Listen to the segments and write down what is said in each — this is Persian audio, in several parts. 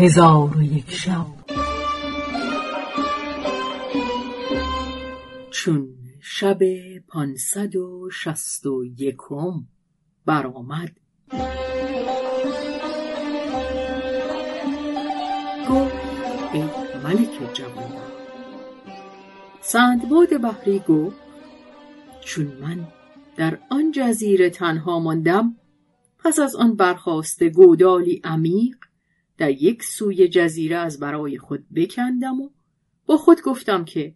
هزار و یک شب. چون شب پانصد و شست و یکم برآمد. گفت ملک جوان سندباد بحری گفت چون من در آن جزیره تنها ماندم پس از آن برخواسته گودالی عمیق در یک سوی جزیره از برای خود بکندم و با خود گفتم که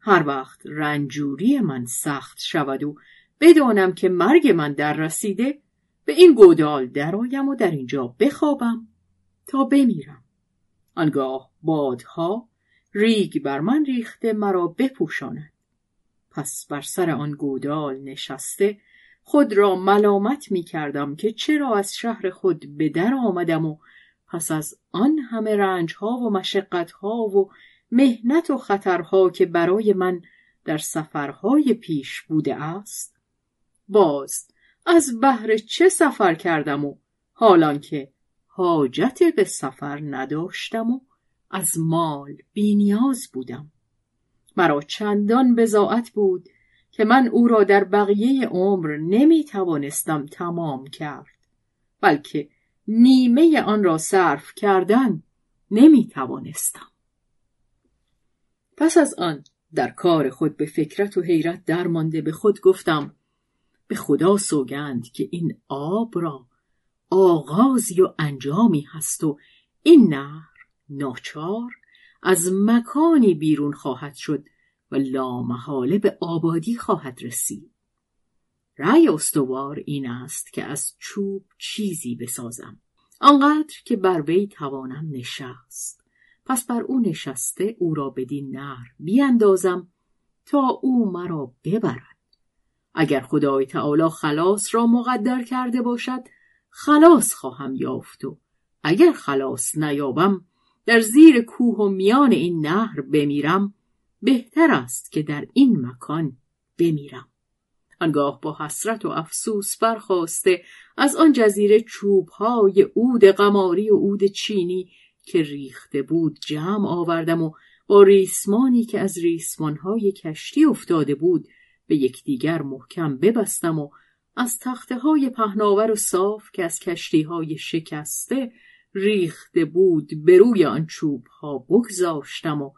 هر وقت رنجوری من سخت شود و بدانم که مرگ من در رسیده به این گودال درآیم و در اینجا بخوابم تا بمیرم. آنگاه بادها ریگ بر من ریخته مرا بپوشاند. پس بر سر آن گودال نشسته خود را ملامت می کردم که چرا از شهر خود به در آمدم و پس از آن همه رنج ها و مشقت ها و مهنت و خطرها که برای من در سفرهای پیش بوده است باز از بهر چه سفر کردم و حالان که حاجت به سفر نداشتم و از مال بینیاز بودم. مرا چندان بزاعت بود که من او را در بقیه عمر نمی توانستم تمام کرد بلکه نیمه آن را صرف کردن نمی توانستم پس از آن در کار خود به فکرت و حیرت درمانده به خود گفتم به خدا سوگند که این آب را آغازی و انجامی هست و این نهر ناچار از مکانی بیرون خواهد شد و لامحاله به آبادی خواهد رسید. رأی استوار این است که از چوب چیزی بسازم. آنقدر که بر وی توانم نشست. پس بر او نشسته او را بدین نهر بیاندازم تا او مرا ببرد. اگر خدای تعالی خلاص را مقدر کرده باشد خلاص خواهم یافت و اگر خلاص نیابم در زیر کوه و میان این نهر بمیرم بهتر است که در این مکان بمیرم. آنگاه با حسرت و افسوس برخواسته از آن جزیره چوبهای عود قماری و عود چینی که ریخته بود جمع آوردم و با ریسمانی که از ریسمانهای کشتی افتاده بود به یکدیگر محکم ببستم و از تخته های پهناور و صاف که از کشتی های شکسته ریخته بود به روی آن چوب ها بگذاشتم و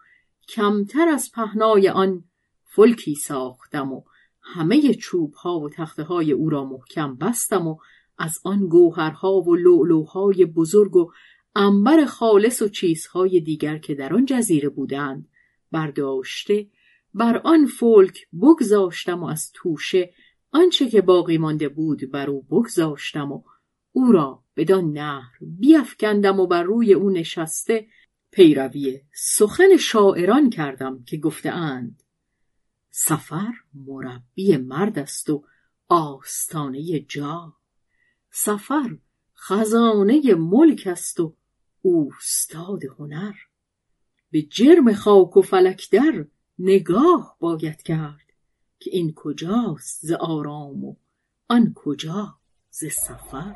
کمتر از پهنای آن فلکی ساختم و همه چوب ها و تخته های او را محکم بستم و از آن گوهرها و لولوهای بزرگ و انبر خالص و چیزهای دیگر که در آن جزیره بودند برداشته بر آن فولک بگذاشتم و از توشه آنچه که باقی مانده بود بر او بگذاشتم و او را بدان نهر بیافکندم و بر روی او نشسته پیروی سخن شاعران کردم که گفتهاند. سفر مربی مرد است و آستانه جا. سفر خزانه ملک است و اوستاد هنر. به جرم خاک و فلک در نگاه باید کرد که این کجاست ز آرام و آن کجا ز سفر.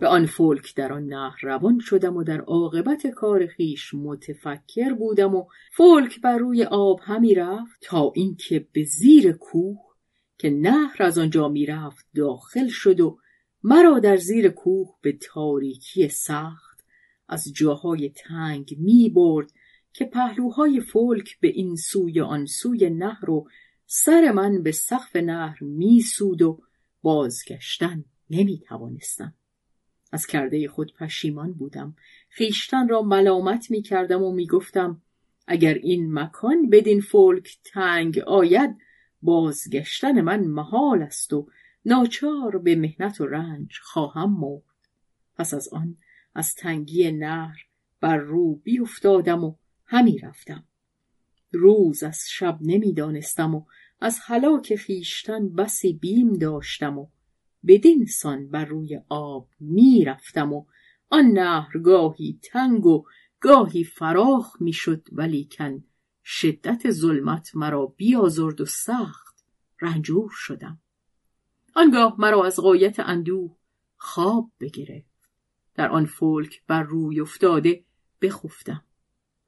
به آن فولک در آن نهر روان شدم و در عاقبت کار خیش متفکر بودم و فولک بر روی آب همی رفت تا اینکه به زیر کوه که نهر از آنجا می‌رفت داخل شد و مرا در زیر کوه به تاریکی سخت از جاهای تنگ می برد که پهلوهای فولک به این سوی آن سوی نهر و سر من به سقف نهر می سود و بازگشتن نمی توانستم. از کرده خود پشیمان بودم. خیشتن را ملامت می کردم و می گفتم اگر این مکان بدین فولک تنگ آید بازگشتن من محال است و ناچار به مهنت و رنج خواهم مرد. پس از آن از تنگی نهر بر رو بیافتادم و همی رفتم. روز از شب نمی‌دانستم و از هلاک خیشتن بسی بیم داشتم و بدین سان بر روی آب می‌رفتم و آن نهر گاهی تنگ و گاهی فراخ می‌شد ولیکن شدت ظلمت مرا بیازرد و سخت رنجور شدم. آنگاه مرا از غایت اندوه خواب بگرفت. در آن فلک بر روی افتاده بخفتم.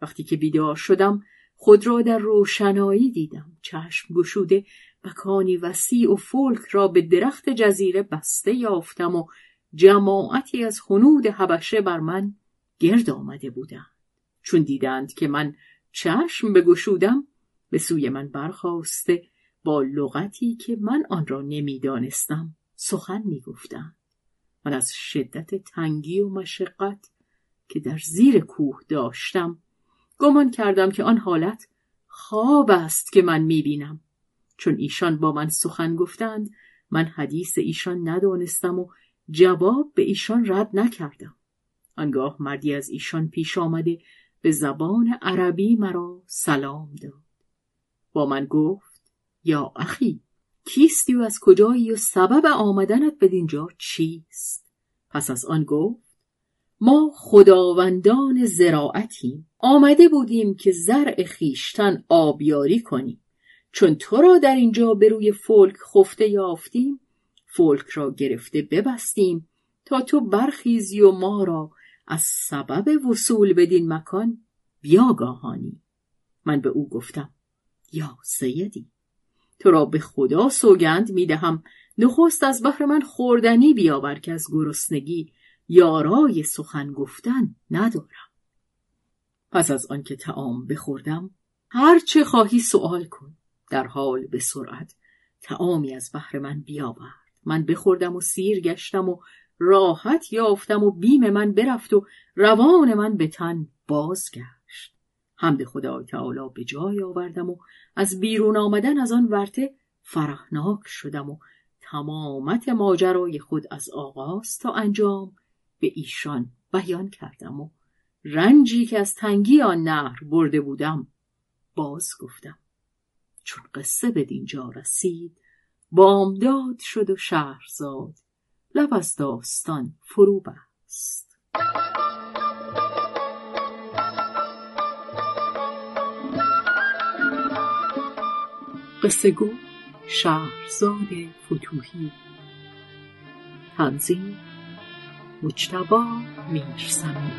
وقتی که بیدار شدم خود را در روشنایی دیدم. چشم گشوده مکانی وسیع و فولک را به درخت جزیره بسته یافتم و جماعتی از هنود حبشه بر من گرد آمده بودند. چون دیدند که من چشم بگشودم به سوی من برخواسته با لغتی که من آن را نمی‌دانستم سخن می‌گفتند. من از شدت تنگی و مشقت که در زیر کوه داشتم گمان کردم که آن حالت خواب است که من می‌بینم. چون ایشان با من سخن گفتند من حدیث ایشان ندانستم و جواب به ایشان رد نکردم. آنگاه مردی از ایشان پیش آمده به زبان عربی مرا سلام داد. با من گفت یا اخی کیستی و از کجایی و سبب آمدنت به دینجا چیست؟ پس از آن گفت ما خداوندان زراعتیم. آمده بودیم که زرع خیشتن آبیاری کنیم. چون تو را در اینجا به روی فولک خفته یافتیم فولک را گرفته ببستیم تا تو برخیزی و ما را از سبب وصول بدین مکان بیاگاهانی. من به او گفتم یا سیدی تو را به خدا سوگند می‌دهم نخست از بحر من خوردنی بیاور که از گرسنگی یارای سخن گفتن ندارم. پس از آنکه تعام بخوردم هر چه خواهی سوال کن. در حال به سرعت. تعامی از بحر من بیاورد. من بخوردم و سیر گشتم و راحت یافتم و بیم من برفت و روان من به تن بازگشت. حمد خدا تعالی به جای آوردم و از بیرون آمدن از آن ورته فرحناک شدم و تمامت ماجرای خود از آغاز تا انجام به ایشان بیان کردم و رنجی که از تنگی آن نهر برده بودم باز گفتم. چون قصه به دینجا رسید بامداد شد و شهرزاد. لب از داستان فرو بست. قصه گو شهرزاد فتوهی تنظیم مجتبا میرسمی